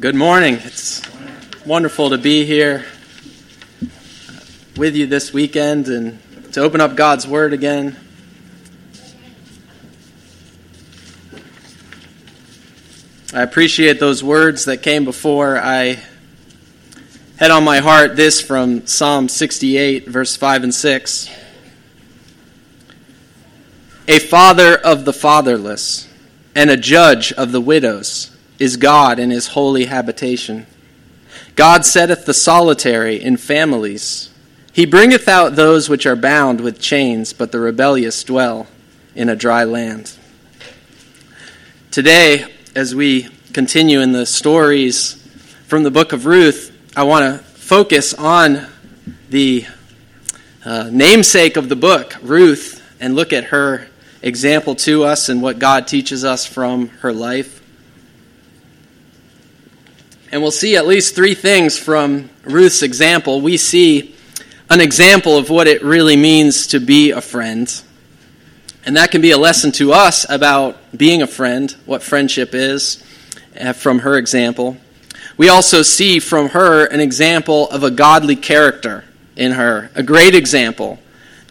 Good morning. It's wonderful to be here with you this weekend and to open up God's Word again. I appreciate those words that came before. I had on my heart this from Psalm 68, verse 5 and 6. A father of the fatherless and a judge of the widows is God in his holy habitation. God setteth the solitary in families. He bringeth out those which are bound with chains, but the rebellious dwell in a dry land. Today, as we continue in the stories from the book of Ruth, I want to focus on the uh, namesake of the book, Ruth, and look at her example to us and what God teaches us from her life. And we'll see at least three things from Ruth's example. We see an example of what it really means to be a friend. And that can be a lesson to us about being a friend, what friendship is, uh, from her example. We also see from her an example of a godly character in her, a great example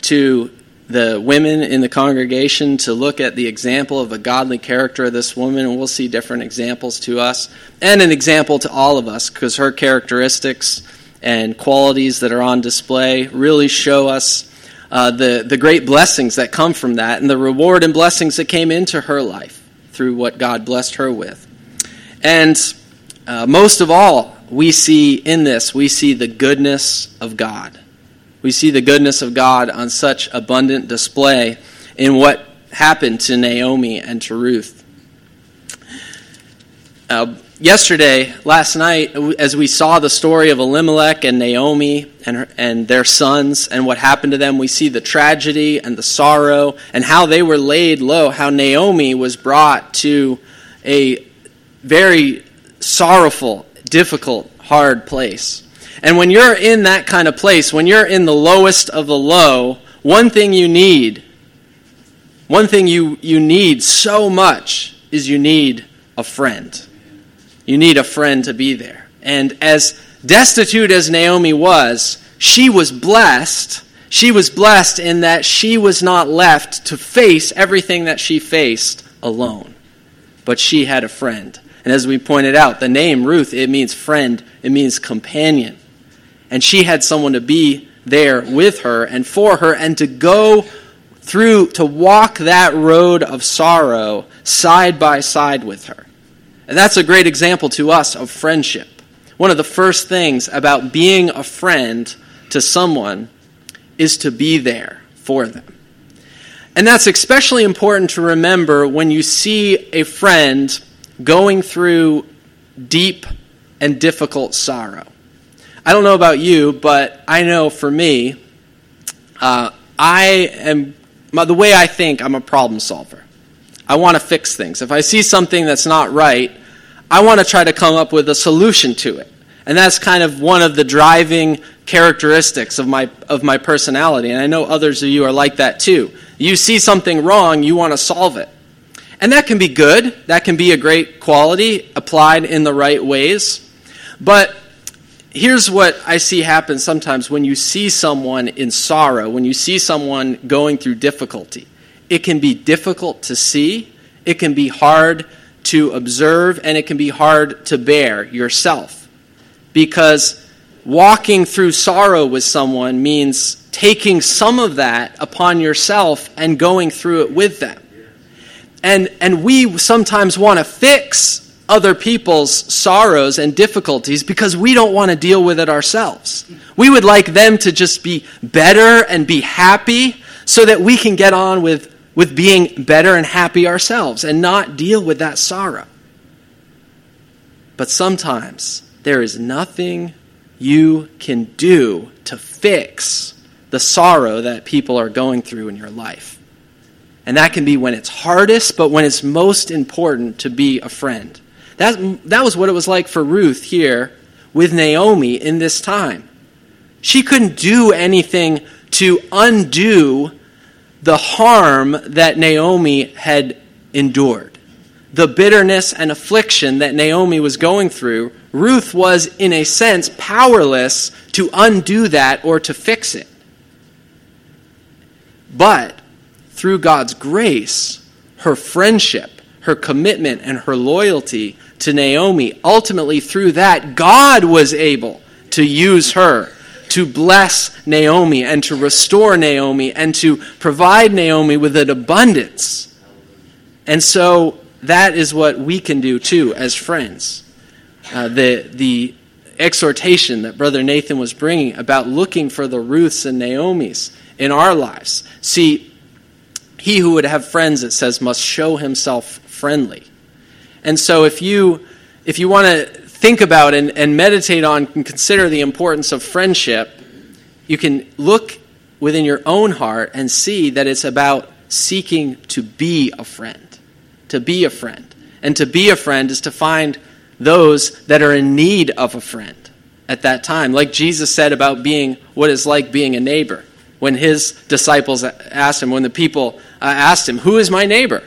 to the women in the congregation to look at the example of a godly character of this woman, and we'll see different examples to us, and an example to all of us, because her characteristics and qualities that are on display really show us uh, the, the great blessings that come from that, and the reward and blessings that came into her life through what God blessed her with. And uh, most of all, we see in this, we see the goodness of God we see the goodness of God on such abundant display in what happened to Naomi and to Ruth. Uh, yesterday, last night, as we saw the story of Elimelech and Naomi and, her, and their sons and what happened to them, we see the tragedy and the sorrow and how they were laid low, how Naomi was brought to a very sorrowful, difficult, hard place. And when you're in that kind of place, when you're in the lowest of the low, one thing you need, one thing you, you need so much is you need a friend. You need a friend to be there. And as destitute as Naomi was, she was blessed. She was blessed in that she was not left to face everything that she faced alone, but she had a friend. And as we pointed out, the name Ruth, it means friend, it means companion and she had someone to be there with her and for her and to go through, to walk that road of sorrow side by side with her. And that's a great example to us of friendship. One of the first things about being a friend to someone is to be there for them. And that's especially important to remember when you see a friend going through deep and difficult sorrow. I don't know about you, but I know for me, uh, I am, the way I think, I'm a problem solver. I want to fix things. If I see something that's not right, I want to try to come up with a solution to it. And that's kind of one of the driving characteristics of my, of my personality. And I know others of you are like that too. You see something wrong, you want to solve it. And that can be good. That can be a great quality applied in the right ways. But here's what I see happen sometimes when you see someone in sorrow, when you see someone going through difficulty. It can be difficult to see, it can be hard to observe, and it can be hard to bear yourself. Because walking through sorrow with someone means taking some of that upon yourself and going through it with them. And, and we sometimes want to fix other people's sorrows and difficulties because we don't want to deal with it ourselves. We would like them to just be better and be happy so that we can get on with, with being better and happy ourselves and not deal with that sorrow. But sometimes there is nothing you can do to fix the sorrow that people are going through in your life. And that can be when it's hardest, but when it's most important to be a friend. That, that was what it was like for Ruth here with Naomi in this time. She couldn't do anything to undo the harm that Naomi had endured. the bitterness and affliction that Naomi was going through, Ruth was, in a sense, powerless to undo that or to fix it. But through God's grace, her friendship, her commitment, and her loyalty to Naomi, ultimately through that, God was able to use her to bless Naomi and to restore Naomi and to provide Naomi with an abundance. And so that is what we can do too as friends. Uh, the, the exhortation that Brother Nathan was bringing about looking for the Ruths and Naomis in our lives. See, he who would have friends, it says, must show himself friendly. And so if you, if you want to think about and, and meditate on and consider the importance of friendship, you can look within your own heart and see that it's about seeking to be a friend. To be a friend. And to be a friend is to find those that are in need of a friend at that time. Like Jesus said about being what is like being a neighbor. When his disciples asked him, when the people uh, asked him, Who is my neighbor?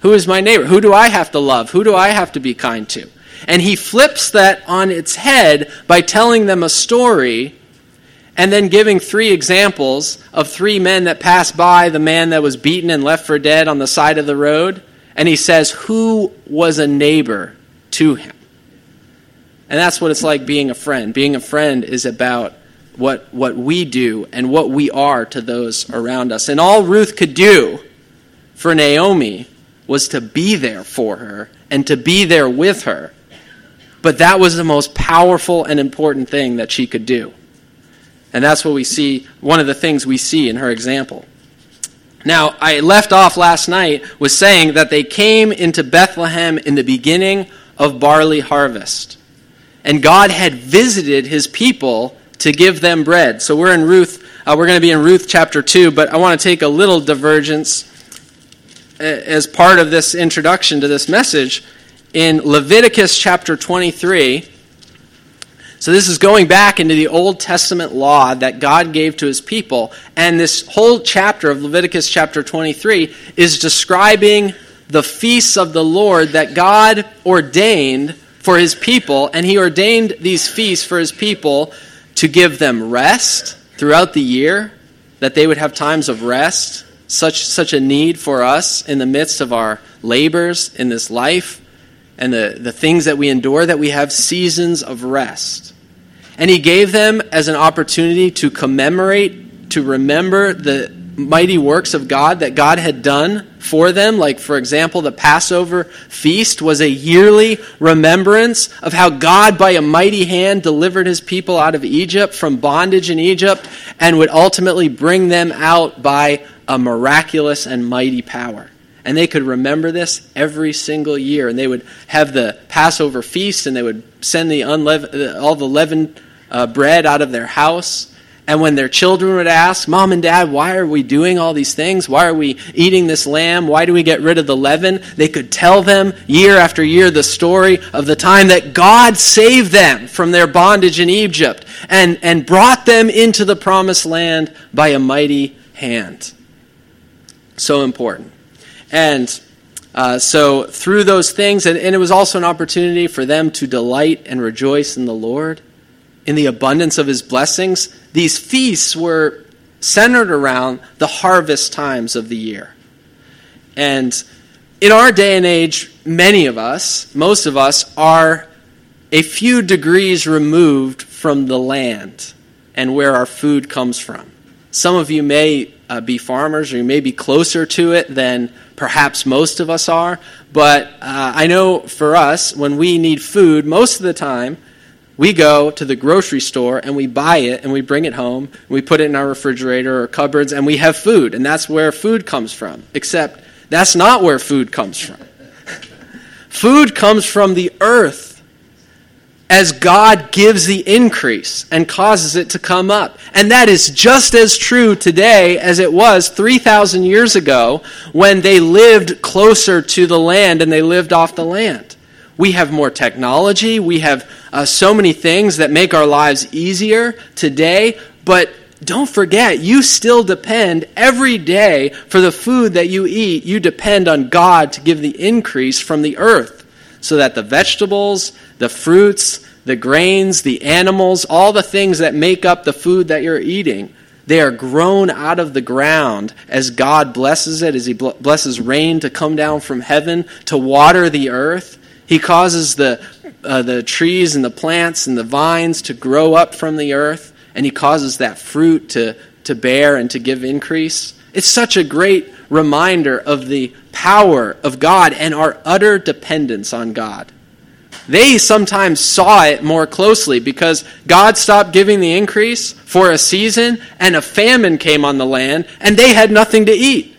Who is my neighbor? Who do I have to love? Who do I have to be kind to? And he flips that on its head by telling them a story and then giving three examples of three men that passed by the man that was beaten and left for dead on the side of the road. And he says, Who was a neighbor to him? And that's what it's like being a friend. Being a friend is about what, what we do and what we are to those around us. And all Ruth could do for Naomi was to be there for her and to be there with her but that was the most powerful and important thing that she could do. And that's what we see, one of the things we see in her example. Now, I left off last night with saying that they came into Bethlehem in the beginning of barley harvest. And God had visited his people to give them bread. So we're in Ruth, uh, we're going to be in Ruth chapter 2, but I want to take a little divergence uh, as part of this introduction to this message in Leviticus chapter 23. So, this is going back into the Old Testament law that God gave to his people. And this whole chapter of Leviticus chapter 23 is describing the feasts of the Lord that God ordained for his people. And he ordained these feasts for his people to give them rest throughout the year, that they would have times of rest, such, such a need for us in the midst of our labors in this life and the, the things that we endure, that we have seasons of rest. And he gave them as an opportunity to commemorate, to remember the mighty works of God that God had done for them. Like, for example, the Passover feast was a yearly remembrance of how God, by a mighty hand, delivered his people out of Egypt from bondage in Egypt and would ultimately bring them out by a miraculous and mighty power. And they could remember this every single year. And they would have the Passover feast and they would send the unleavened, all the leavened uh, bread out of their house. And when their children would ask, Mom and Dad, why are we doing all these things? Why are we eating this lamb? Why do we get rid of the leaven? They could tell them year after year the story of the time that God saved them from their bondage in Egypt and, and brought them into the promised land by a mighty hand. So important. And uh, so, through those things, and, and it was also an opportunity for them to delight and rejoice in the Lord, in the abundance of his blessings. These feasts were centered around the harvest times of the year. And in our day and age, many of us, most of us, are a few degrees removed from the land and where our food comes from. Some of you may uh, be farmers, or you may be closer to it than perhaps most of us are. But uh, I know for us, when we need food, most of the time, we go to the grocery store and we buy it and we bring it home. we put it in our refrigerator or cupboards and we have food. And that's where food comes from. Except that's not where food comes from. food comes from the earth as God gives the increase and causes it to come up. And that is just as true today as it was 3,000 years ago when they lived closer to the land and they lived off the land. We have more technology, we have uh, so many things that make our lives easier today, but don't forget, you still depend every day for the food that you eat. You depend on God to give the increase from the earth so that the vegetables, the fruits, the grains, the animals, all the things that make up the food that you're eating, they are grown out of the ground as God blesses it, as He blesses rain to come down from heaven to water the earth. He causes the, uh, the trees and the plants and the vines to grow up from the earth, and He causes that fruit to, to bear and to give increase. It's such a great reminder of the power of God and our utter dependence on God. They sometimes saw it more closely because God stopped giving the increase for a season and a famine came on the land and they had nothing to eat.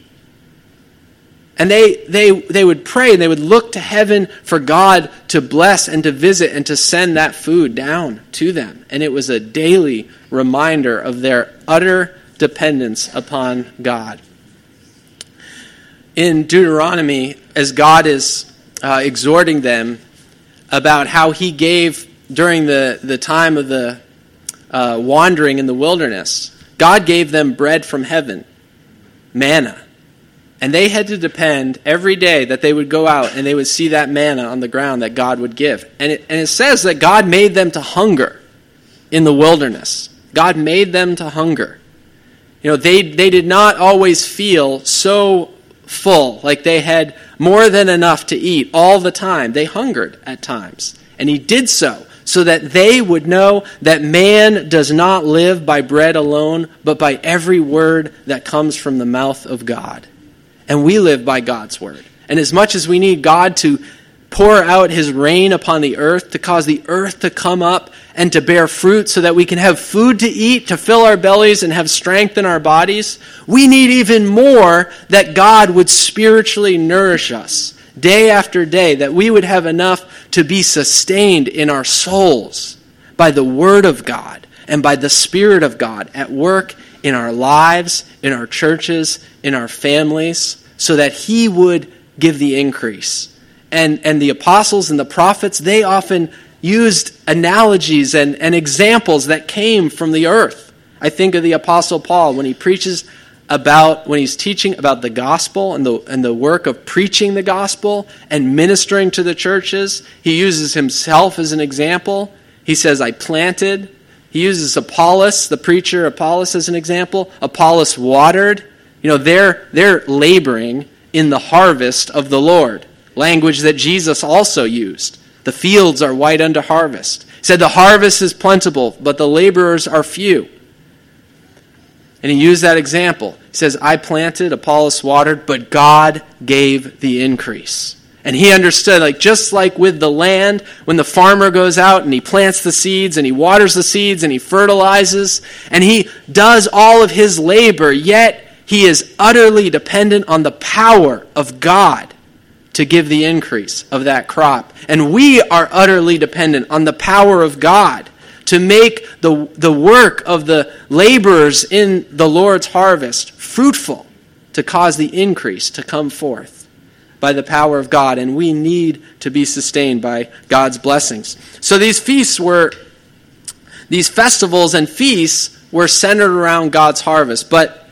And they, they, they would pray and they would look to heaven for God to bless and to visit and to send that food down to them. And it was a daily reminder of their utter dependence upon God. In Deuteronomy, as God is uh, exhorting them about how he gave during the, the time of the uh, wandering in the wilderness. God gave them bread from heaven, manna. And they had to depend every day that they would go out and they would see that manna on the ground that God would give. And it, and it says that God made them to hunger in the wilderness. God made them to hunger. You know, they, they did not always feel so full, like they had more than enough to eat all the time. They hungered at times. And he did so so that they would know that man does not live by bread alone, but by every word that comes from the mouth of God. And we live by God's word. And as much as we need God to pour out his rain upon the earth, to cause the earth to come up and to bear fruit so that we can have food to eat, to fill our bellies, and have strength in our bodies. We need even more that God would spiritually nourish us day after day, that we would have enough to be sustained in our souls by the Word of God and by the Spirit of God at work in our lives, in our churches, in our families, so that He would give the increase. And, and the apostles and the prophets, they often used analogies and, and examples that came from the earth. I think of the apostle Paul when he preaches about when he's teaching about the gospel and the and the work of preaching the gospel and ministering to the churches. He uses himself as an example. He says i planted. He uses apollos the preacher apollos as an example. Apollos watered you know they're they're laboring in the harvest of the lord language that Jesus also used. The fields are white unto harvest. He said, The harvest is plentiful, but the laborers are few. And he used that example. He says, I planted, Apollos watered, but God gave the increase. And he understood, like just like with the land, when the farmer goes out and he plants the seeds and he waters the seeds and he fertilizes and he does all of his labor, yet he is utterly dependent on the power of God to give the increase of that crop. And we are utterly dependent on the power of God to make the, the work of the laborers in the Lord's harvest fruitful, to cause the increase to come forth by the power of God. And we need to be sustained by God's blessings. So these feasts were, these festivals and feasts were centered around God's harvest. But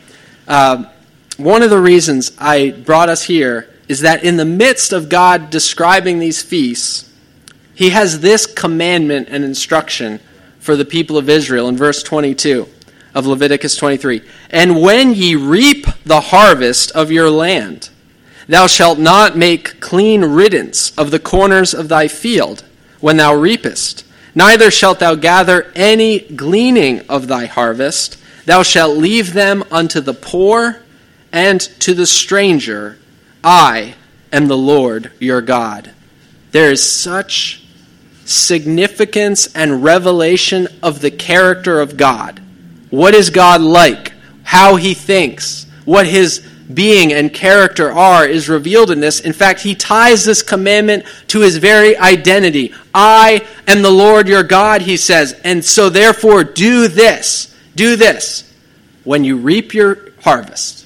uh, one of the reasons I brought us here is that in the midst of God describing these feasts, he has this commandment and instruction for the people of Israel in verse 22 of Leviticus 23. And when ye reap the harvest of your land, thou shalt not make clean riddance of the corners of thy field when thou reapest, neither shalt thou gather any gleaning of thy harvest. Thou shalt leave them unto the poor and to the stranger I am the Lord your God. There is such significance and revelation of the character of God. What is God like? How he thinks, what his being and character are is revealed in this. In fact, he ties this commandment to his very identity. I am the Lord your God, he says, and so therefore do this. Do this. When you reap your harvest.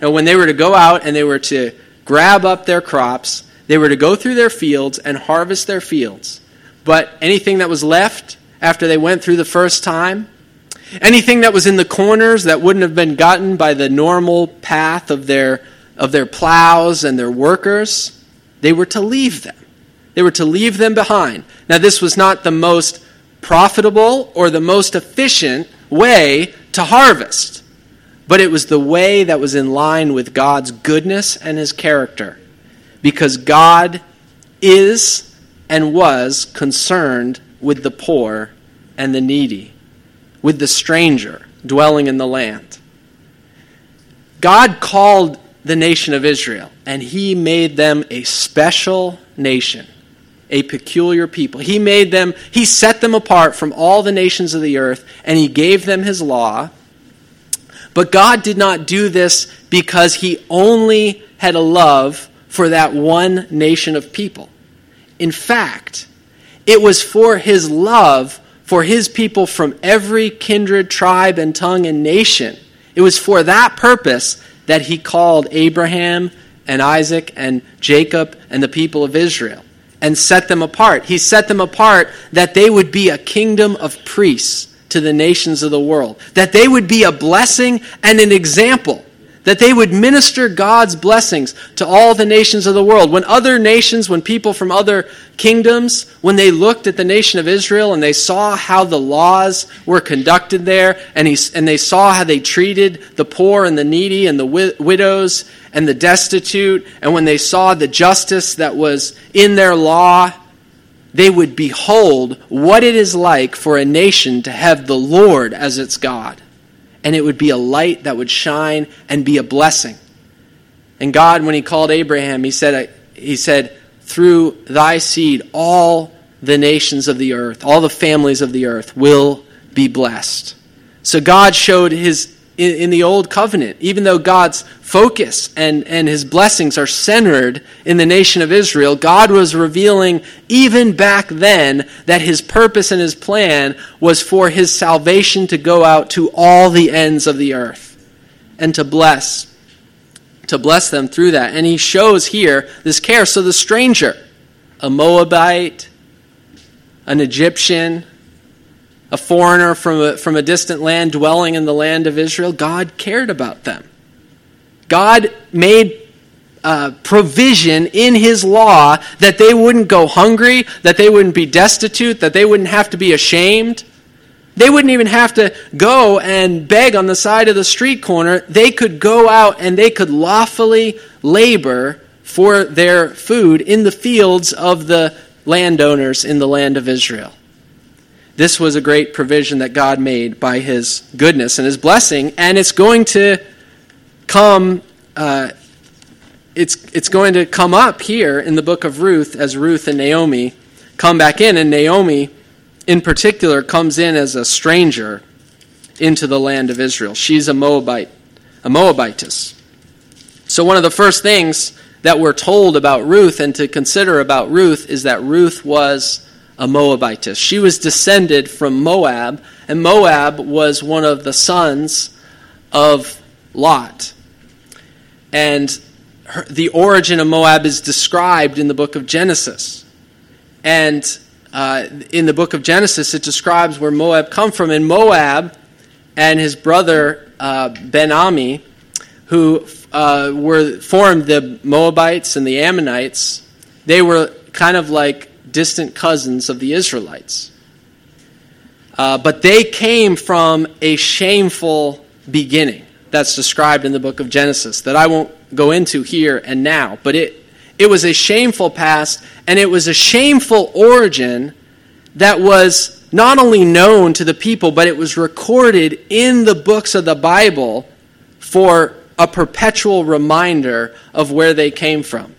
Now, when they were to go out and they were to grab up their crops. They were to go through their fields and harvest their fields. But anything that was left after they went through the first time, Anything that was in the corners that wouldn't have been gotten by the normal path of their, of their plows and their workers, they were to leave them. They were to leave them behind. Now, this was not the most profitable or the most efficient way to harvest, but it was the way that was in line with God's goodness and his character. Because God is and was concerned with the poor and the needy, with the stranger dwelling in the land. God called the nation of Israel, and he made them a special nation a peculiar people. He made them, he set them apart from all the nations of the earth, and he gave them his law. But God did not do this because he only had a love for that one nation of people. In fact, it was for his love for his people from every kindred, tribe, and tongue and nation. It was for that purpose that he called Abraham and Isaac and Jacob and the people of Israel and set them apart. He set them apart that they would be a kingdom of priests to the nations of the world, that they would be a blessing and an example, that they would minister God's blessings to all the nations of the world. When other nations, when people from other kingdoms, when they looked at the nation of Israel and they saw how the laws were conducted there, and, he, and they saw how they treated the poor and the needy and the widows and the destitute, and when they saw the justice that was in their law, they would behold what it is like for a nation to have the Lord as its God. And it would be a light that would shine and be a blessing. And God, when He called Abraham, He said, he said Through thy seed, all the nations of the earth, all the families of the earth will be blessed. So God showed His in, in the old covenant, even though God's focus and, and his blessings are centered in the nation of Israel, God was revealing even back then that his purpose and his plan was for his salvation to go out to all the ends of the earth and to bless to bless them through that. And he shows here this care. So the stranger, a Moabite, an Egyptian, a foreigner from a, from a distant land dwelling in the land of Israel, God cared about them. God made uh, provision in His law that they wouldn't go hungry, that they wouldn't be destitute, that they wouldn't have to be ashamed. They wouldn't even have to go and beg on the side of the street corner. They could go out and they could lawfully labor for their food in the fields of the landowners in the land of Israel. This was a great provision that God made by His goodness and His blessing, and it's going to come. Uh, it's it's going to come up here in the book of Ruth as Ruth and Naomi come back in, and Naomi, in particular, comes in as a stranger into the land of Israel. She's a Moabite, a Moabitess. So one of the first things that we're told about Ruth and to consider about Ruth is that Ruth was a Moabitess. She was descended from Moab, and Moab was one of the sons of Lot. And her, the origin of Moab is described in the book of Genesis. And uh, in the book of Genesis, it describes where Moab come from. And Moab and his brother uh, Ben-Ammi, who uh, were formed the Moabites and the Ammonites, they were kind of like distant cousins of the Israelites. Uh, but they came from a shameful beginning that's described in the book of Genesis that I won't go into here and now. But it, it was a shameful past, and it was a shameful origin that was not only known to the people, but it was recorded in the books of the Bible for a perpetual reminder of where they came from.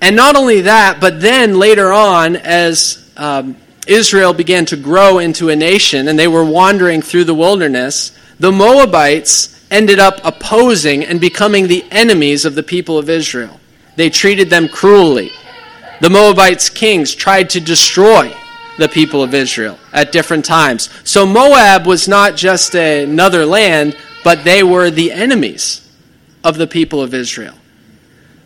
And not only that, but then later on, as um, Israel began to grow into a nation and they were wandering through the wilderness, the Moabites ended up opposing and becoming the enemies of the people of Israel. They treated them cruelly. The Moabites' kings tried to destroy the people of Israel at different times. So Moab was not just another land, but they were the enemies of the people of Israel.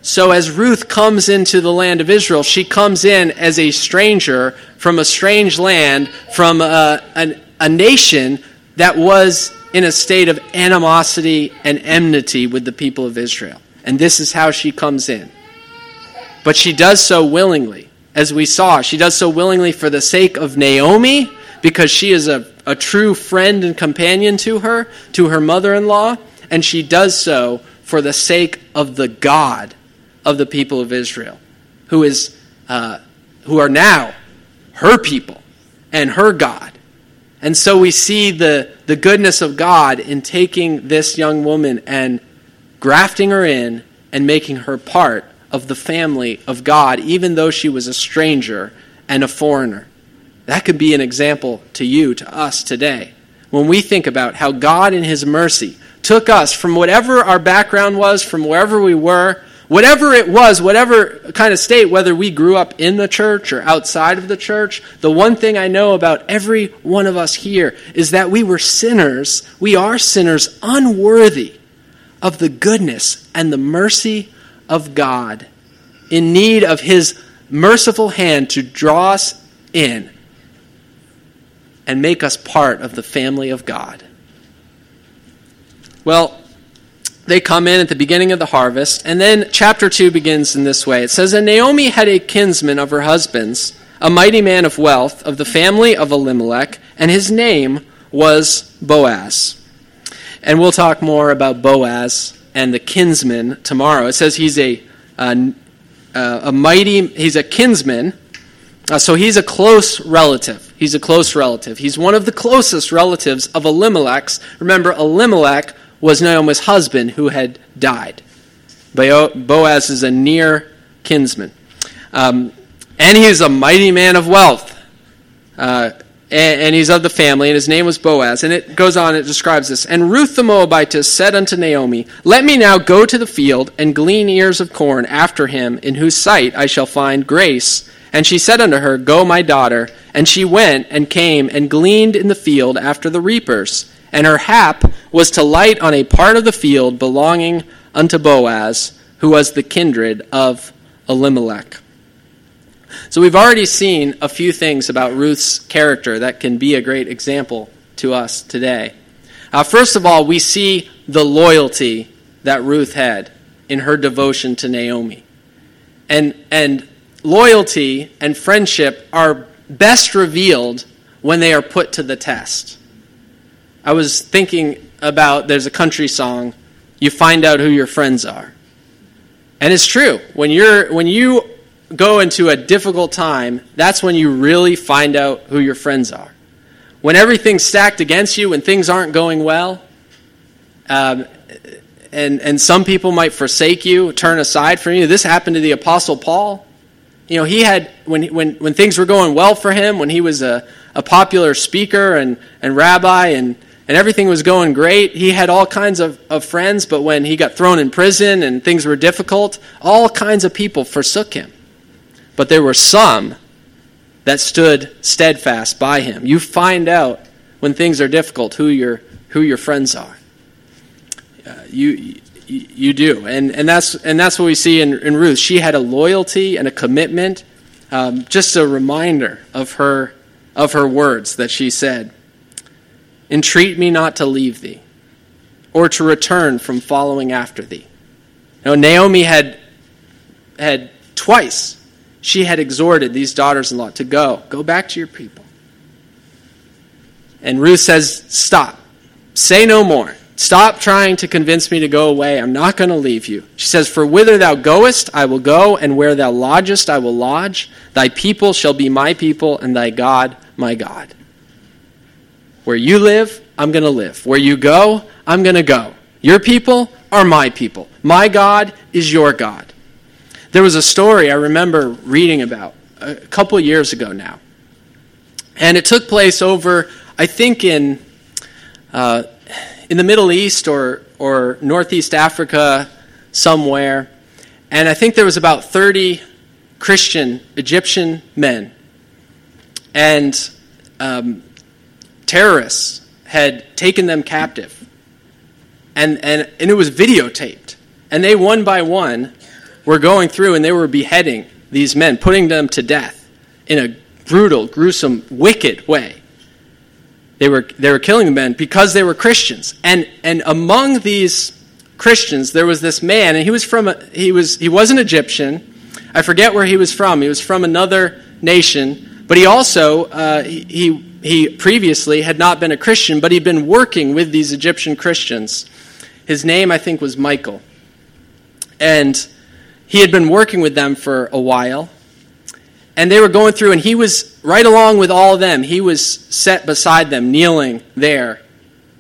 So, as Ruth comes into the land of Israel, she comes in as a stranger from a strange land, from a, an, a nation that was in a state of animosity and enmity with the people of Israel. And this is how she comes in. But she does so willingly, as we saw. She does so willingly for the sake of Naomi, because she is a, a true friend and companion to her, to her mother in law, and she does so for the sake of the God of the people of Israel, who is uh, who are now her people and her God. And so we see the, the goodness of God in taking this young woman and grafting her in and making her part of the family of God, even though she was a stranger and a foreigner. That could be an example to you, to us today. When we think about how God, in His mercy, took us from whatever our background was, from wherever we were, whatever it was, whatever kind of state, whether we grew up in the church or outside of the church, the one thing I know about every one of us here is that we were sinners. We are sinners unworthy of the goodness and the mercy of God, in need of His merciful hand to draw us in and make us part of the family of God. Well, they come in at the beginning of the harvest, and then chapter 2 begins in this way. It says, And Naomi had a kinsman of her husband's, a mighty man of wealth, of the family of Elimelech, and his name was Boaz. And we'll talk more about Boaz and the kinsman tomorrow. It says he's a, a, a mighty, he's a kinsman, uh, so he's a close relative. He's a close relative. He's one of the closest relatives of Elimelech's. Remember, Elimelech was Naomi's husband who had died. Boaz is a near kinsman. Um, and he is a mighty man of wealth. Uh, and, and, he's of the family, and his name was Boaz. And it goes on, it describes this. And Ruth the Moabitess said unto Naomi, Let me now go to the field and glean ears of corn after him, in whose sight I shall find grace. And she said unto her, Go, my daughter. And she went and came and gleaned in the field after the reapers and her hap was to light on a part of the field belonging unto Boaz, who was the kindred of Elimelech. So we've already seen a few things about Ruth's character that can be a great example to us today. Uh, first of all, we see the loyalty that Ruth had in her devotion to Naomi. And, and loyalty and friendship are best revealed when they are put to the test. I was thinking about there's a country song, you find out who your friends are. And it's true. When you're when you go into a difficult time, that's when you really find out who your friends are. When everything's stacked against you, when things aren't going well, um, and and some people might forsake you, turn aside from you. This happened to the apostle Paul. You know, he had when when when things were going well for him, when he was a, a popular speaker and, and rabbi and and everything was going great. He had all kinds of, of friends, but when he got thrown in prison and things were difficult, all kinds of people forsook him. But there were some that stood steadfast by him. You find out when things are difficult who your, who your friends are. Uh, you, you do. And, and, that's, and that's what we see in, in Ruth. She had a loyalty and a commitment, um, just a reminder of her, of her words that she said. Entreat me not to leave thee, or to return from following after thee. Now, Naomi had, had twice, she had exhorted these daughters in law to go, go back to your people. And Ruth says, Stop. Say no more. Stop trying to convince me to go away. I'm not going to leave you. She says, For whither thou goest, I will go, and where thou lodgest, I will lodge. Thy people shall be my people, and thy God my God. Where you live, I'm going to live. Where you go, I'm going to go. Your people are my people. My God is your God. There was a story I remember reading about a couple years ago now. And it took place over, I think, in, uh, in the Middle East or, or Northeast Africa somewhere. And I think there was about 30 Christian Egyptian men. And um, terrorists had taken them captive. And, and, and it was videotaped. And they, one by one, were going through and they were beheading these men, putting them to death in a brutal, gruesome, wicked way. They were, they were killing the men because they were Christians. And, and among these Christians, there was this man, and he was from a, he was he was an Egyptian. I forget where he was from. He was from another nation, but he also uh, he he previously had not been a Christian, but he'd been working with these Egyptian Christians. His name, I think, was Michael, and he had been working with them for a while. And they were going through, and he was right along with all of them. He was set beside them, kneeling there,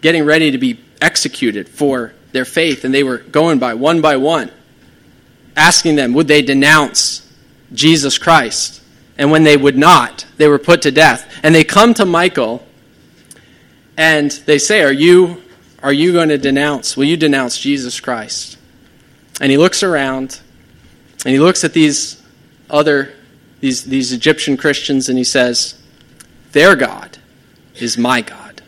getting ready to be executed for their faith. And they were going by one by one, asking them, would they denounce Jesus Christ? And when they would not, they were put to death. And they come to Michael and they say, Are you, are you going to denounce? Will you denounce Jesus Christ? And he looks around and he looks at these other these, these Egyptian Christians and he says, Their God is my God.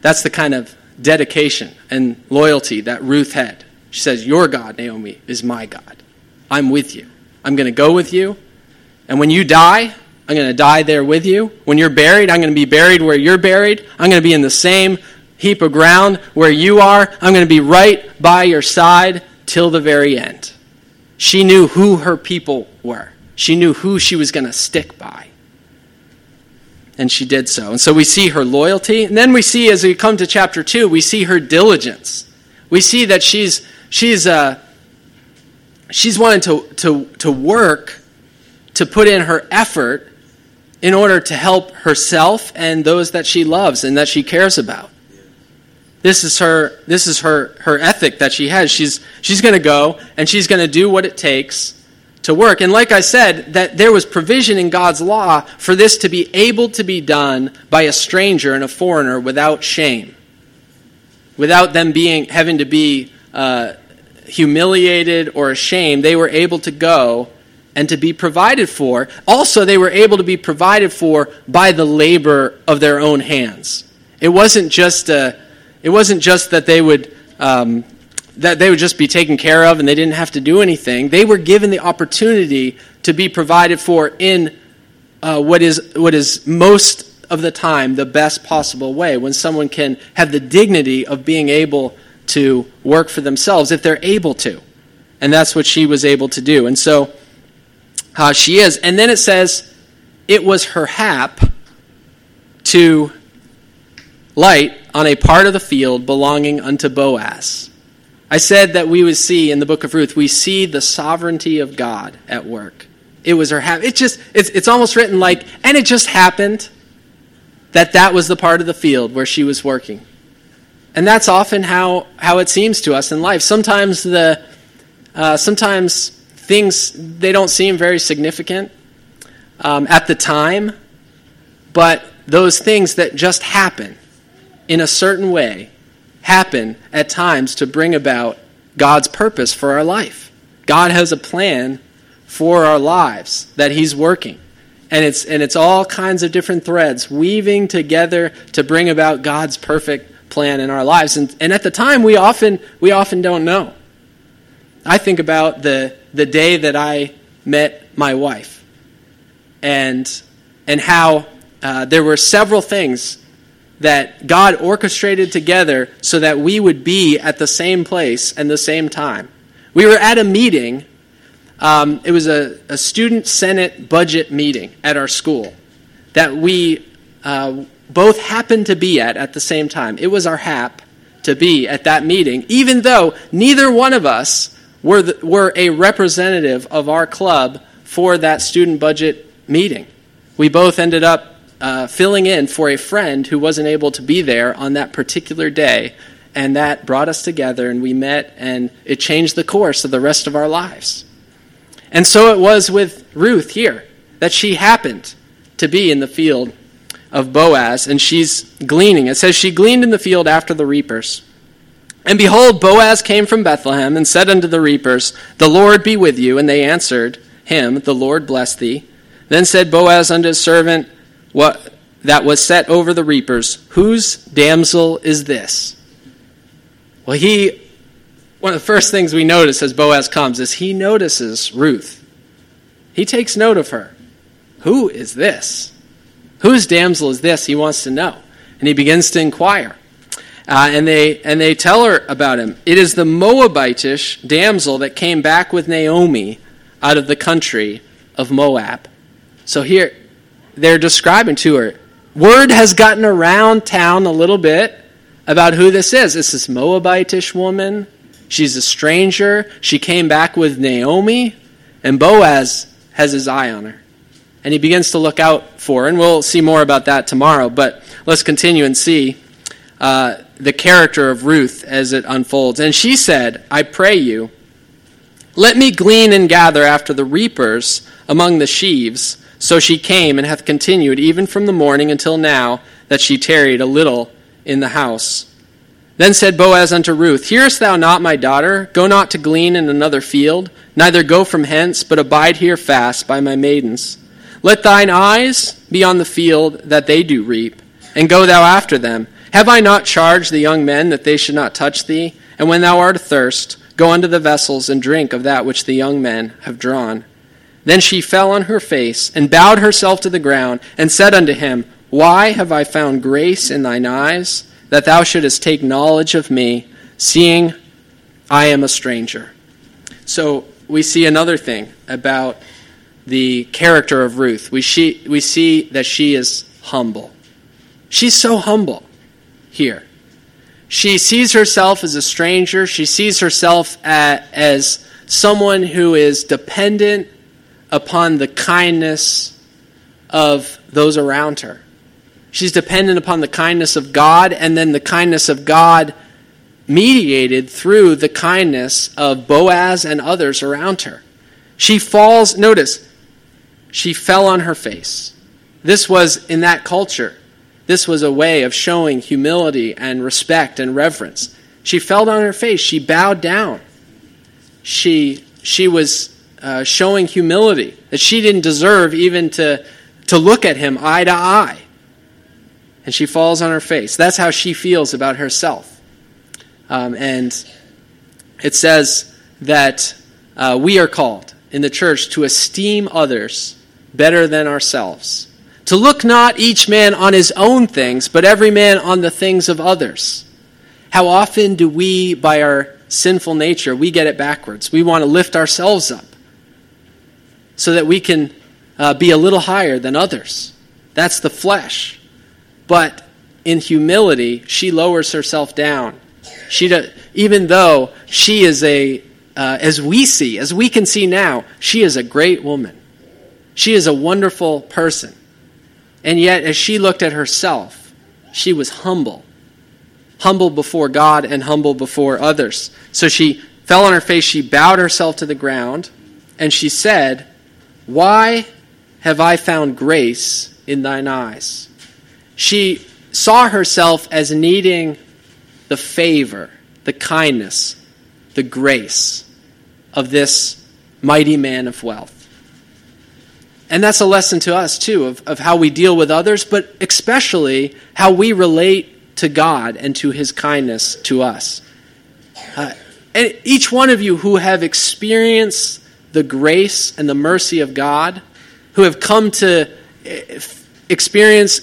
That's the kind of dedication and loyalty that Ruth had. She says, Your God, Naomi, is my God. I'm with you. I'm going to go with you. And when you die, I'm going to die there with you. When you're buried, I'm going to be buried where you're buried. I'm going to be in the same heap of ground where you are. I'm going to be right by your side till the very end. She knew who her people were, she knew who she was going to stick by. And she did so. And so we see her loyalty. And then we see, as we come to chapter 2, we see her diligence. We see that she's, she's, uh, she's wanting to, to, to work, to put in her effort in order to help herself and those that she loves and that she cares about. This is her this is her her ethic that she has. She's she's going to go and she's going to do what it takes to work. And like I said, that there was provision in God's law for this to be able to be done by a stranger and a foreigner without shame, without them being having to be uh, humiliated or ashamed. They were able to go and to be provided for. Also, they were able to be provided for by the labor of their own hands. It wasn't just a it wasn't just that they would um, that they would just be taken care of and they didn't have to do anything. They were given the opportunity to be provided for in uh, what is what is most of the time the best possible way. When someone can have the dignity of being able to work for themselves if they're able to, and that's what she was able to do. And so uh, she is. And then it says it was her hap to light on a part of the field belonging unto Boaz. I said that we would see in the book of Ruth, we see the sovereignty of God at work. It was her hap. It just it's, it's almost written like, and it just happened that that was the part of the field where she was working. And that's often how, how it seems to us in life. Sometimes the uh, sometimes things they don't seem very significant um, at the time, but those things that just happen in a certain way happen at times to bring about God's purpose for our life. God has a plan for our lives that He's working. And it's, and it's all kinds of different threads weaving together to bring about God's perfect plan in our lives. And, and at the time, we often, we often don't know. I think about the, the day that I met my wife and, and how uh, there were several things that God orchestrated together so that we would be at the same place and the same time. We were at a meeting. Um, it was a, a, student senate budget meeting at our school that we uh, both happened to be at at the same time. It was our hap to be at that meeting, even though neither one of us were, the, were a representative of our club for that student budget meeting. We both ended up uh, filling in for a friend who wasn't able to be there on that particular day. And that brought us together, and we met, and it changed the course of the rest of our lives. And so it was with Ruth here, that she happened to be in the field of Boaz, and she's gleaning. It says, She gleaned in the field after the reapers. And behold, Boaz came from Bethlehem and said unto the reapers, The Lord be with you. And they answered him, The Lord bless thee. Then said Boaz unto his servant, what, that was set over the reapers. Whose damsel is this? Well, he, one of the first things we notice as Boaz comes is he notices Ruth. He takes note of her. Who is this? Whose damsel is this? He wants to know. And he begins to inquire. Uh, and, they, and they tell her about him. It is the Moabitish damsel that came back with Naomi out of the country of Moab. So here, they're describing to her. Word has gotten around town a little bit about who this is. It's this Moabitish woman. She's a stranger. She came back with Naomi, and Boaz has his eye on her. And he begins to look out for and we'll see more about that tomorrow. But let's continue and see uh, the character of Ruth as it unfolds. And she said, I pray you, let me glean and gather after the reapers among the sheaves. So she came and hath continued even from the morning until now that she tarried a little in the house. Then said Boaz unto Ruth, Hearest thou not, my daughter? Go not to glean in another field, neither go from hence, but abide here fast by my maidens. Let thine eyes be on the field that they do reap, and go thou after them. Have I not charged the young men that they should not touch thee? And when thou art athirst, go unto the vessels and drink of that which the young men have drawn. Then she fell on her face, and bowed herself to the ground, and said unto him, Why have I found grace in thine eyes, that thou shouldest take knowledge of me, seeing I am a stranger? So we see another thing about the character of Ruth. We, she, we see that she is humble. She's so humble here. She sees herself as a stranger, she sees herself as someone who is dependent upon the kindness of those around her. She's dependent upon the kindness of God, and then the kindness of God mediated through the kindness of Boaz and others around her. She falls, notice, she fell on her face. This was, in that culture, this was a way of showing humility and respect and reverence. She fell on her face. She bowed down. She, she was uh, showing humility, that she didn't deserve even to, to look at him eye to eye. And she falls on her face. That's how she feels about herself. Um, and it says that uh, we are called in the church to esteem others better than ourselves. To look not each man on his own things, but every man on the things of others. How often do we, by our sinful nature, we get it backwards? We want to lift ourselves up so that we can uh, be a little higher than others. That's the flesh. But in humility, she lowers herself down. She do, even though she is a, uh, as we see, as we can see now, she is a great woman. She is a wonderful person. And yet, as she looked at herself, she was humble. Humble before God and humble before others. So she fell on her face, she bowed herself to the ground, and she said, why have I found grace in thine eyes? She saw herself as needing the favor, the kindness, the grace of this mighty man of wealth. And that's a lesson to us, too, of, of how we deal with others, but especially how we relate to God and to his kindness to us. Uh, and each one of you who have experienced the grace and the mercy of God, who have come to experience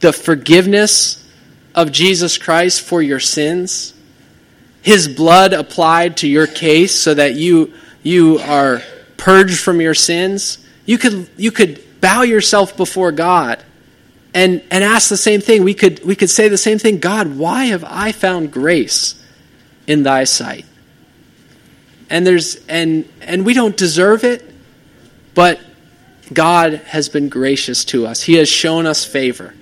the forgiveness of Jesus Christ for your sins, His blood applied to your case so that you, you are purged from your sins, you could, you could bow yourself before God and, and ask the same thing. We could, we could say the same thing God, why have I found grace in thy sight? and there's and and we don't deserve it but god has been gracious to us he has shown us favor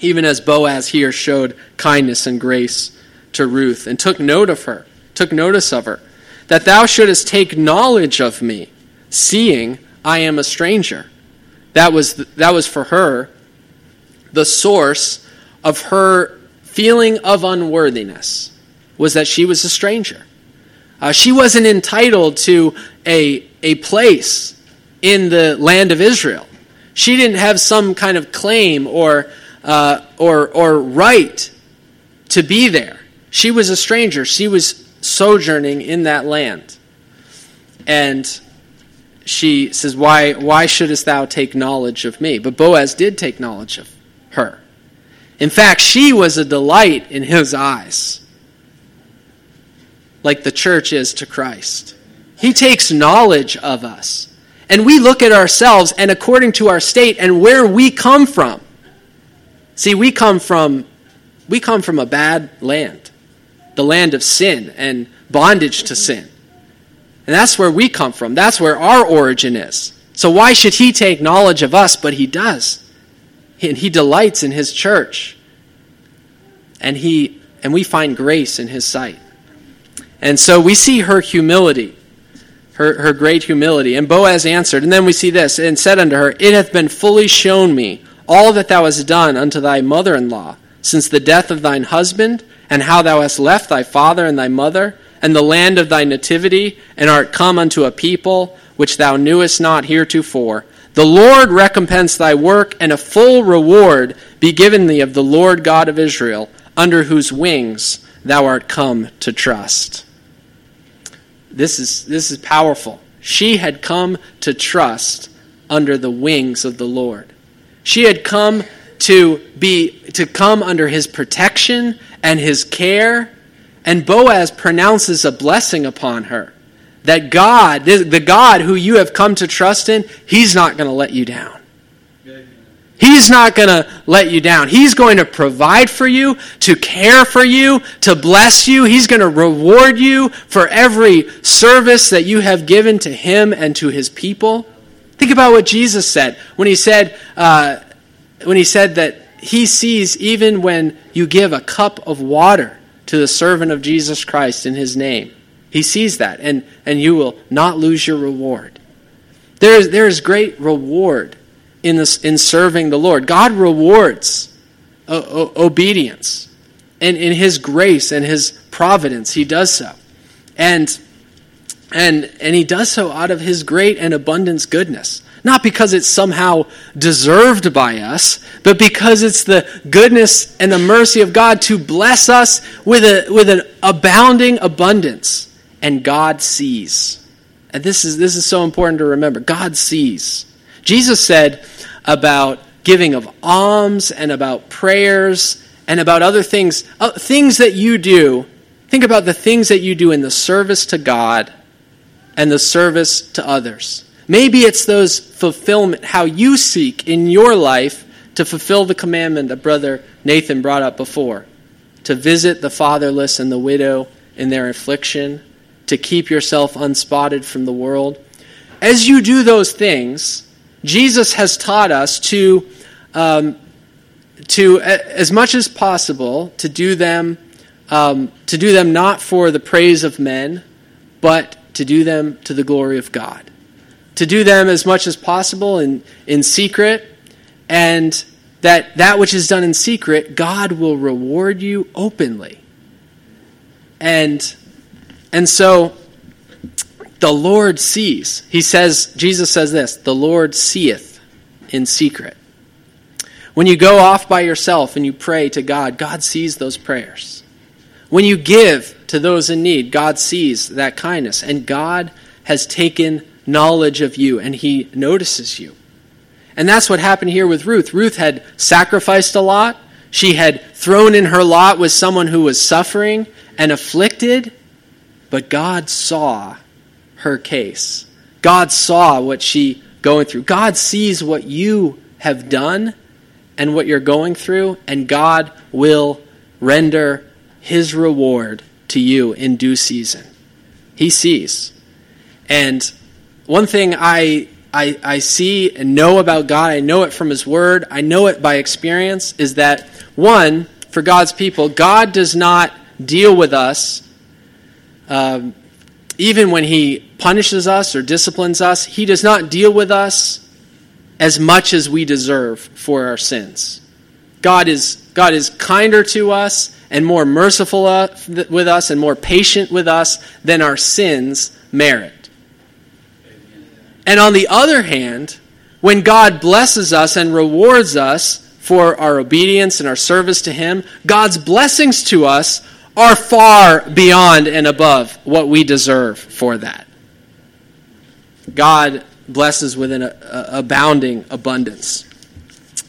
even as boaz here showed kindness and grace to ruth and took note of her took notice of her that thou shouldest take knowledge of me seeing i am a stranger that was that was for her the source of her feeling of unworthiness was that she was a stranger uh, she wasn't entitled to a, a place in the land of Israel. She didn't have some kind of claim or, uh, or, or right to be there. She was a stranger. She was sojourning in that land. And she says, why, why shouldest thou take knowledge of me? But Boaz did take knowledge of her. In fact, she was a delight in his eyes, like the church is to Christ. He takes knowledge of us. And we look at ourselves and according to our state and where we come from. See, we come from we come from a bad land. The land of sin and bondage to sin. And that's where we come from. That's where our origin is. So why should he take knowledge of us? But he does. And he delights in his church. And he and we find grace in his sight. And so we see her humility, her, her great humility. And Boaz answered, and then we see this, and said unto her, It hath been fully shown me all that thou hast done unto thy mother in law, since the death of thine husband, and how thou hast left thy father and thy mother, and the land of thy nativity, and art come unto a people which thou knewest not heretofore. The Lord recompense thy work, and a full reward be given thee of the Lord God of Israel, under whose wings thou art come to trust. This is, this is powerful. She had come to trust under the wings of the Lord. She had come to be to come under his protection and his care and Boaz pronounces a blessing upon her that God, the God who you have come to trust in, he's not going to let you down. He's not going to let you down. He's going to provide for you, to care for you, to bless you. He's going to reward you for every service that you have given to him and to his people. Think about what Jesus said when he said, uh, when he said that he sees even when you give a cup of water to the servant of Jesus Christ in his name. He sees that, and, and you will not lose your reward. There is, there is great reward in, this, in serving the Lord. God rewards o- o- obedience. And in his grace and his providence, he does so. And, and, and he does so out of his great and abundance goodness. Not because it's somehow deserved by us, but because it's the goodness and the mercy of God to bless us with, a, with an abounding abundance. And God sees. And this is, this is so important to remember. God sees. Jesus said about giving of alms and about prayers and about other things, uh, things that you do. Think about the things that you do in the service to God and the service to others. Maybe it's those fulfillment, how you seek in your life to fulfill the commandment that Brother Nathan brought up before to visit the fatherless and the widow in their affliction, to keep yourself unspotted from the world. As you do those things, Jesus has taught us to, um, to as much as possible, to do them, um, to do them not for the praise of men, but to do them to the glory of God to do them as much as possible in, in secret, and that that which is done in secret, God will reward you openly. And, and so the Lord sees. He says, Jesus says this the Lord seeth in secret. When you go off by yourself and you pray to God, God sees those prayers. When you give to those in need, God sees that kindness. And God has taken knowledge of you, and he notices you. And that's what happened here with Ruth. Ruth had sacrificed a lot. She had thrown in her lot with someone who was suffering and afflicted, but God saw her case. God saw what she going through. God sees what you have done and what you're going through, and God will render his reward to you in due season. He sees. And one thing I, I, I see and know about God, I know it from His Word, I know it by experience, is that one, for God's people, God does not deal with us, um, even when He punishes us or disciplines us, He does not deal with us as much as we deserve for our sins. God is, God is kinder to us and more merciful uh, with us and more patient with us than our sins merit. And on the other hand, when God blesses us and rewards us for our obedience and our service to Him, God's blessings to us are far beyond and above what we deserve for that. God blesses with an abounding abundance.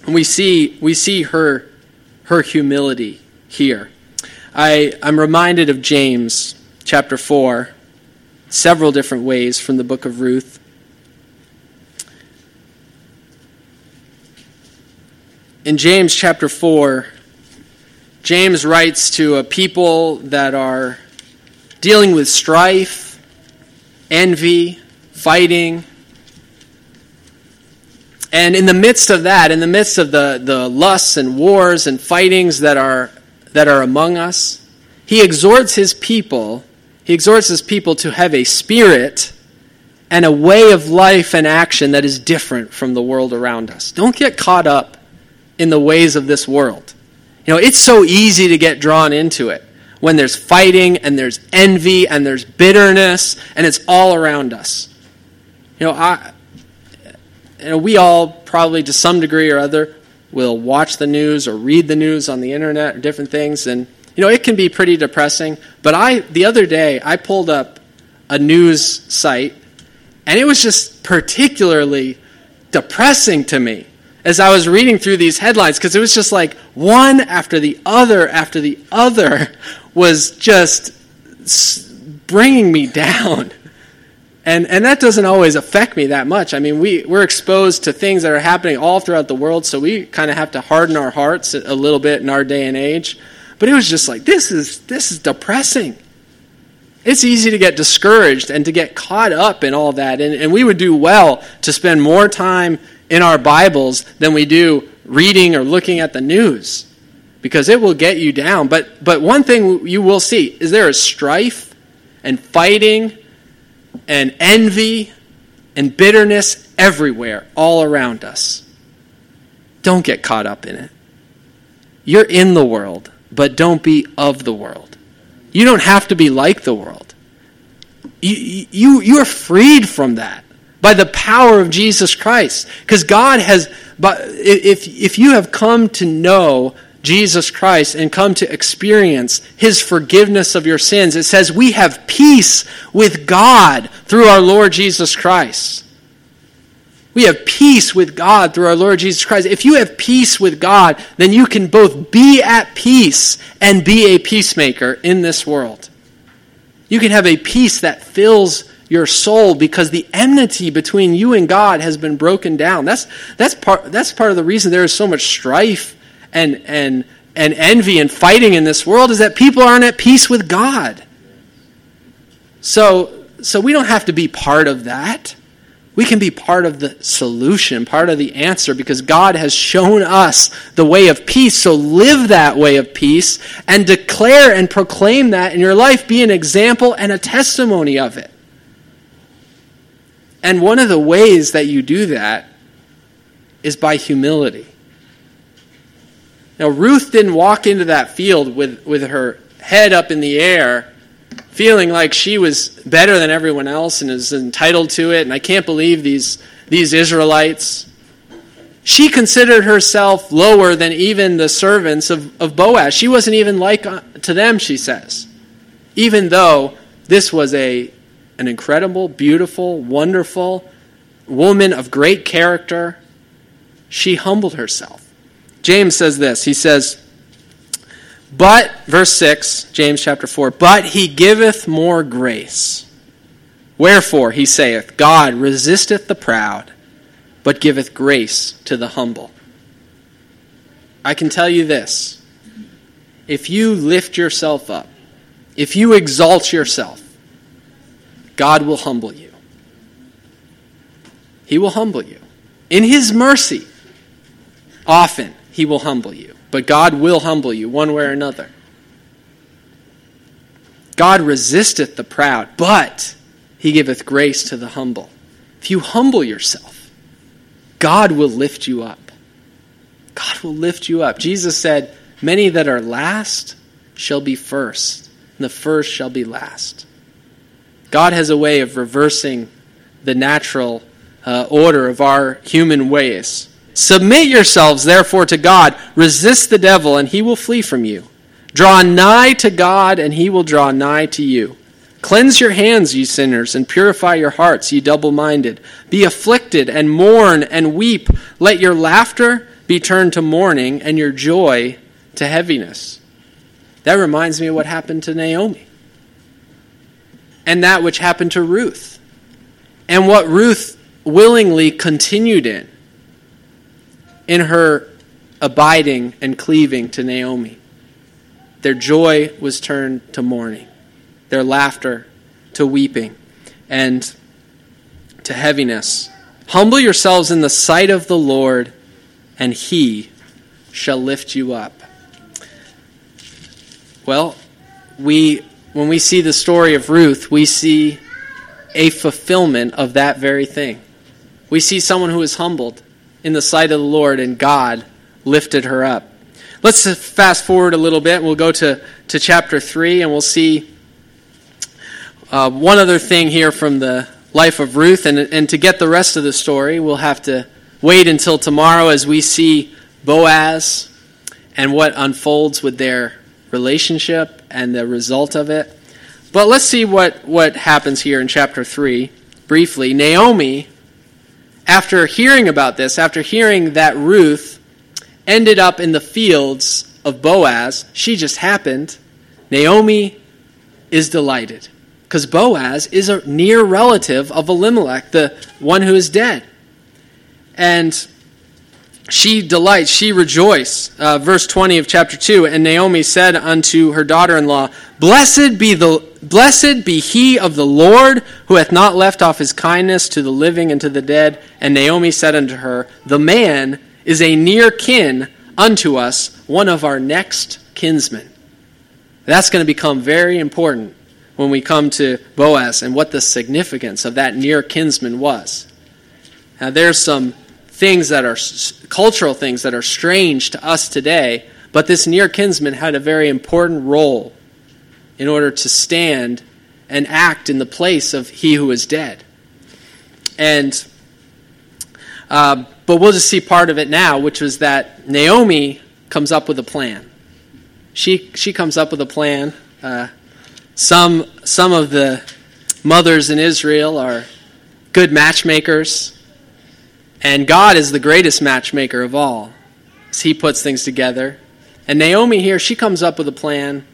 And we see, we see her, her humility here. I, I'm reminded of James chapter 4, several different ways from the book of Ruth. In James chapter 4, James writes to a people that are dealing with strife, envy, fighting. And in the midst of that, in the midst of the, the lusts and wars and fightings that are, that are among us, he exhorts his people, he exhorts his people to have a spirit and a way of life and action that is different from the world around us. Don't get caught up in the ways of this world. You know, it's so easy to get drawn into it when there's fighting and there's envy and there's bitterness and it's all around us. You know, I, you know, we all probably to some degree or other will watch the news or read the news on the internet or different things and you know it can be pretty depressing but i the other day i pulled up a news site and it was just particularly depressing to me as i was reading through these headlines because it was just like one after the other after the other was just bringing me down and, and that doesn't always affect me that much. I mean, we, we're exposed to things that are happening all throughout the world, so we kind of have to harden our hearts a little bit in our day and age. But it was just like, this is, this is depressing. It's easy to get discouraged and to get caught up in all that. And, and we would do well to spend more time in our Bibles than we do reading or looking at the news because it will get you down. But, but one thing you will see is there is strife and fighting and envy and bitterness everywhere, all around us. Don't get caught up in it. You're in the world, but don't be of the world. You don't have to be like the world. You, you, you are freed from that by the power of Jesus Christ. Because God has, if, if you have come to know Jesus Christ and come to experience his forgiveness of your sins. It says we have peace with God through our Lord Jesus Christ. We have peace with God through our Lord Jesus Christ. If you have peace with God, then you can both be at peace and be a peacemaker in this world. You can have a peace that fills your soul because the enmity between you and God has been broken down. That's, that's, part, that's part of the reason there is so much strife and, and, and envy and fighting in this world is that people aren't at peace with God. So, so we don't have to be part of that. We can be part of the solution, part of the answer, because God has shown us the way of peace. So live that way of peace and declare and proclaim that in your life. Be an example and a testimony of it. And one of the ways that you do that is by humility. Now, Ruth didn't walk into that field with, with her head up in the air, feeling like she was better than everyone else and is entitled to it, and I can't believe these, these Israelites. She considered herself lower than even the servants of, of Boaz. She wasn't even like uh, to them, she says. Even though this was a, an incredible, beautiful, wonderful woman of great character, she humbled herself. James says this. He says, But, verse 6, James chapter 4, but he giveth more grace. Wherefore, he saith, God resisteth the proud, but giveth grace to the humble. I can tell you this if you lift yourself up, if you exalt yourself, God will humble you. He will humble you. In His mercy, often he will humble you. But God will humble you one way or another. God resisteth the proud, but he giveth grace to the humble. If you humble yourself, God will lift you up. God will lift you up. Jesus said, Many that are last shall be first, and the first shall be last. God has a way of reversing the natural uh, order of our human ways. Submit yourselves, therefore, to God. Resist the devil, and he will flee from you. Draw nigh to God, and he will draw nigh to you. Cleanse your hands, ye sinners, and purify your hearts, ye double minded. Be afflicted, and mourn, and weep. Let your laughter be turned to mourning, and your joy to heaviness. That reminds me of what happened to Naomi, and that which happened to Ruth, and what Ruth willingly continued in, in her abiding and cleaving to Naomi. Their joy was turned to mourning their laughter to weeping and to heaviness. Humble yourselves in the sight of the Lord, and he shall lift you up. Well, we when we see the story of Ruth, we see a fulfillment of that very thing. We see someone who is humbled in the sight of the Lord, and God lifted her up. Let's fast forward a little bit. We'll go to, to chapter 3, and we'll see uh, one other thing here from the life of Ruth, and, and to get the rest of the story, we'll have to wait until tomorrow as we see Boaz and what unfolds with their relationship and the result of it. But let's see what, what happens here in chapter 3 briefly. Naomi, after hearing about this, after hearing that Ruth ended up in the fields of Boaz, she just happened, Naomi is delighted because Boaz is a near relative of Elimelech, the one who is dead. And she delights, she rejoices. Uh, verse 20 of chapter 2 And Naomi said unto her daughter in law, Blessed be, the, blessed be he of the Lord, who hath not left off his kindness to the living and to the dead. And Naomi said unto her, The man is a near kin unto us, one of our next kinsmen. That's going to become very important when we come to Boaz and what the significance of that near kinsman was. Now, there's some things that are cultural things that are strange to us today, but this near kinsman had a very important role in order to stand and act in the place of he who is dead. And uh, but we'll just see part of it now, which was that Naomi comes up with a plan. She she comes up with a plan. Uh, some, some of the mothers in Israel are good matchmakers, and God is the greatest matchmaker of all. He puts things together. And Naomi here, she comes up with a plan,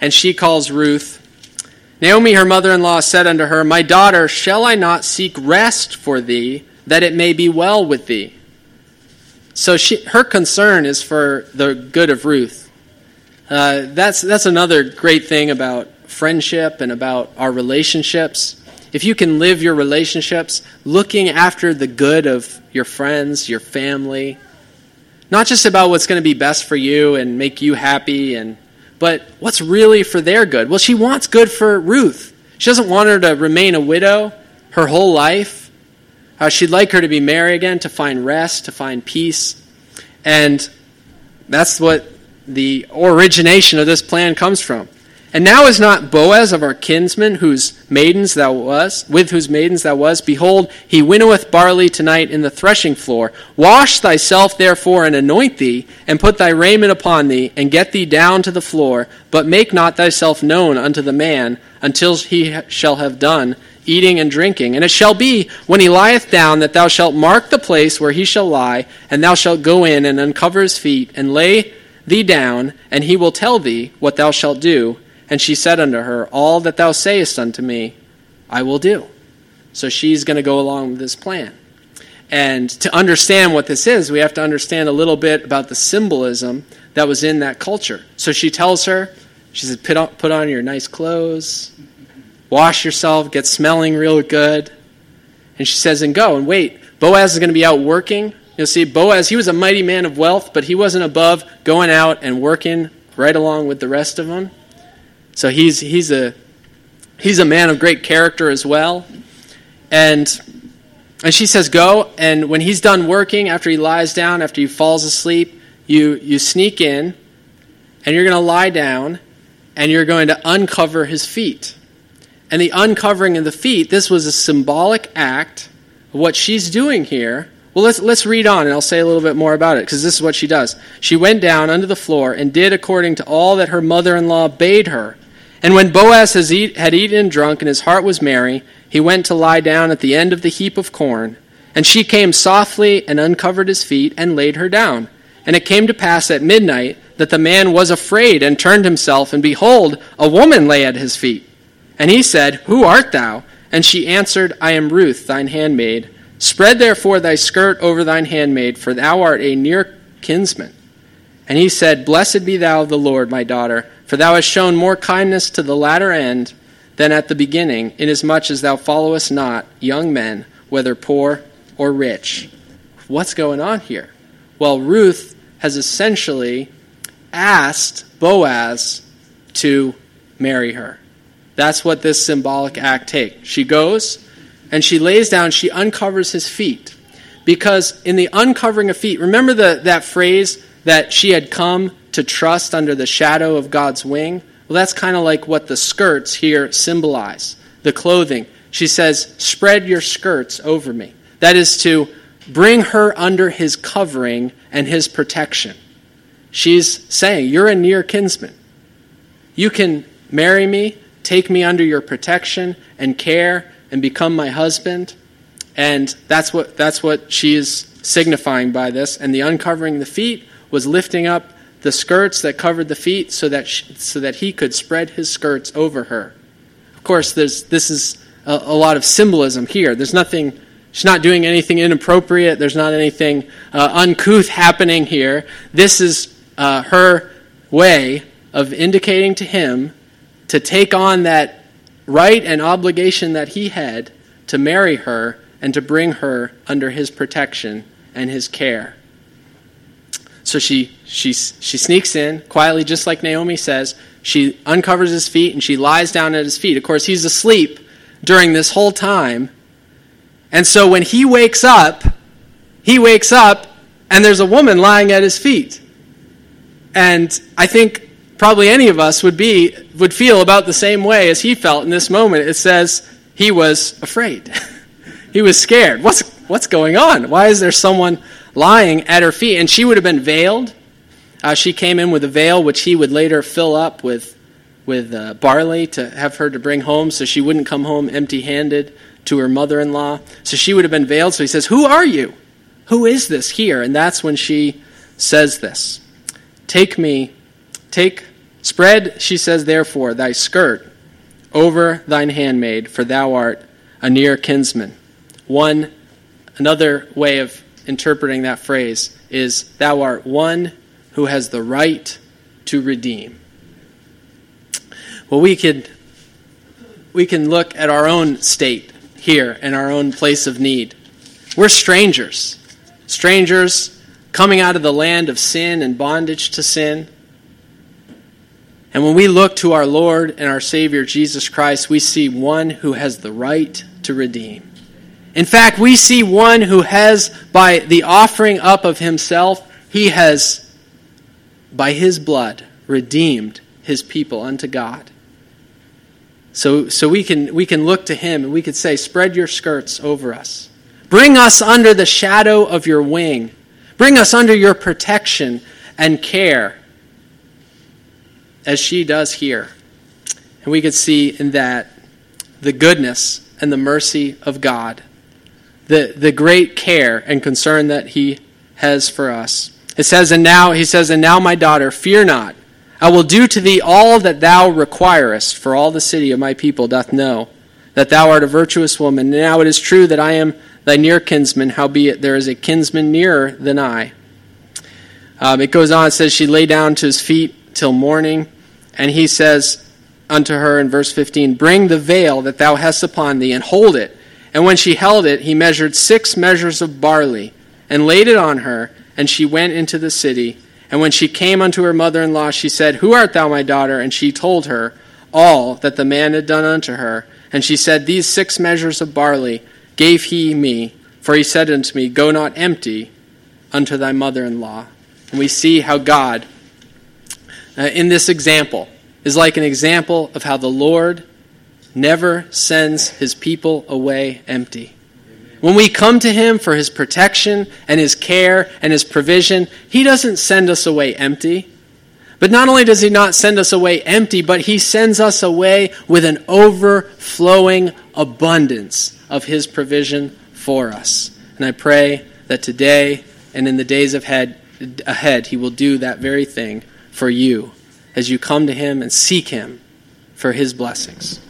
and she calls Ruth. Naomi, her mother in law, said unto her, My daughter, shall I not seek rest for thee, that it may be well with thee? So she, her concern is for the good of Ruth. Uh, that's, that's another great thing about friendship and about our relationships, if you can live your relationships looking after the good of your friends, your family, not just about what's going to be best for you and make you happy and but what's really for their good. Well, she wants good for Ruth. She doesn't want her to remain a widow her whole life. Uh, she'd like her to be married again, to find rest, to find peace. And that's what the origination of this plan comes from. And now is not Boaz of our kinsmen, whose maidens thou was, with whose maidens thou was. Behold, he winnoweth barley tonight in the threshing floor. Wash thyself therefore and anoint thee, and put thy raiment upon thee, and get thee down to the floor. But make not thyself known unto the man until he shall have done eating and drinking. And it shall be, when he lieth down, that thou shalt mark the place where he shall lie, and thou shalt go in and uncover his feet, and lay thee down, and he will tell thee what thou shalt do and she said unto her, All that thou sayest unto me, I will do. So she's going to go along with this plan. And to understand what this is, we have to understand a little bit about the symbolism that was in that culture. So she tells her, she says, put on, put on your nice clothes, wash yourself, get smelling real good. And she says, and go and wait. Boaz is going to be out working. You'll see, Boaz, he was a mighty man of wealth, but he wasn't above going out and working right along with the rest of them. So he's, he's, a, he's a man of great character as well. And, and she says, Go. And when he's done working, after he lies down, after he falls asleep, you, you sneak in and you're going to lie down and you're going to uncover his feet. And the uncovering of the feet, this was a symbolic act of what she's doing here. Well, let's, let's read on, and I'll say a little bit more about it, because this is what she does. She went down under the floor and did according to all that her mother in law bade her. And when Boaz had eaten and drunk, and his heart was merry, he went to lie down at the end of the heap of corn. And she came softly and uncovered his feet and laid her down. And it came to pass at midnight that the man was afraid and turned himself, and behold, a woman lay at his feet. And he said, Who art thou? And she answered, I am Ruth, thine handmaid. Spread therefore thy skirt over thine handmaid, for thou art a near kinsman. And he said, Blessed be thou of the Lord, my daughter, for thou hast shown more kindness to the latter end than at the beginning, inasmuch as thou followest not young men, whether poor or rich. What's going on here? Well, Ruth has essentially asked Boaz to marry her. That's what this symbolic act takes. She goes and she lays down, she uncovers his feet. Because in the uncovering of feet, remember the, that phrase that she had come to trust under the shadow of God's wing? Well, that's kind of like what the skirts here symbolize the clothing. She says, Spread your skirts over me. That is to bring her under his covering and his protection. She's saying, You're a near kinsman. You can marry me, take me under your protection and care, and become my husband. And that's what, that's what she is signifying by this. And the uncovering the feet was lifting up the skirts that covered the feet so that, she, so that he could spread his skirts over her. Of course, there's, this is a, a lot of symbolism here. There's nothing, she's not doing anything inappropriate, there's not anything uh, uncouth happening here. This is uh, her way of indicating to him to take on that right and obligation that he had to marry her and to bring her under his protection and his care. So she, she, she sneaks in quietly, just like Naomi says. She uncovers his feet and she lies down at his feet. Of course, he's asleep during this whole time. And so when he wakes up, he wakes up and there's a woman lying at his feet. And I think probably any of us would be would feel about the same way as he felt in this moment. It says he was afraid. he was scared. What's what's going on? Why is there someone lying at her feet, and she would have been veiled. Uh, she came in with a veil, which he would later fill up with, with uh, barley to have her to bring home, so she wouldn't come home empty handed to her mother in law. So she would have been veiled. So he says, Who are you? Who is this here? And that's when she says this Take me, take, spread, she says, therefore, thy skirt over thine handmaid, for thou art a near kinsman. One, another way of interpreting that phrase is Thou art one who has the right to redeem. Well, we could we can look at our own state here and our own place of need. We're strangers, strangers coming out of the land of sin and bondage to sin. And when we look to our Lord and our Savior Jesus Christ, we see one who has the right to redeem. In fact, we see one who has, by the offering up of himself, he has, by his blood, redeemed his people unto God. So, so we, can, we can look to him and we could say, Spread your skirts over us. Bring us under the shadow of your wing. Bring us under your protection and care, as she does here. And we could see in that the goodness and the mercy of God the, the great care and concern that he has for us. It says, and now, he says, and now, my daughter, fear not. I will do to thee all that thou requirest, for all the city of my people doth know that thou art a virtuous woman. And now it is true that I am thy near kinsman, howbeit there is a kinsman nearer than I. Um, it goes on, it says, She lay down to his feet till morning, and he says unto her in verse 15, Bring the veil that thou hast upon thee, and hold it. And when she held it, he measured six measures of barley, and laid it on her, and she went into the city. And when she came unto her mother in law, she said, Who art thou, my daughter? And she told her all that the man had done unto her. And she said, These six measures of barley gave he me, for he said unto me, Go not empty unto thy mother in law. And we see how God, uh, in this example, is like an example of how the Lord never sends his people away empty. When we come to him for his protection and his care and his provision, he doesn't send us away empty, But not only does He not send us away empty, but He sends us away with an overflowing abundance of His provision for us. And I pray that today and in the days ahead, ahead He will do that very thing for you as you come to Him and seek Him for His blessings.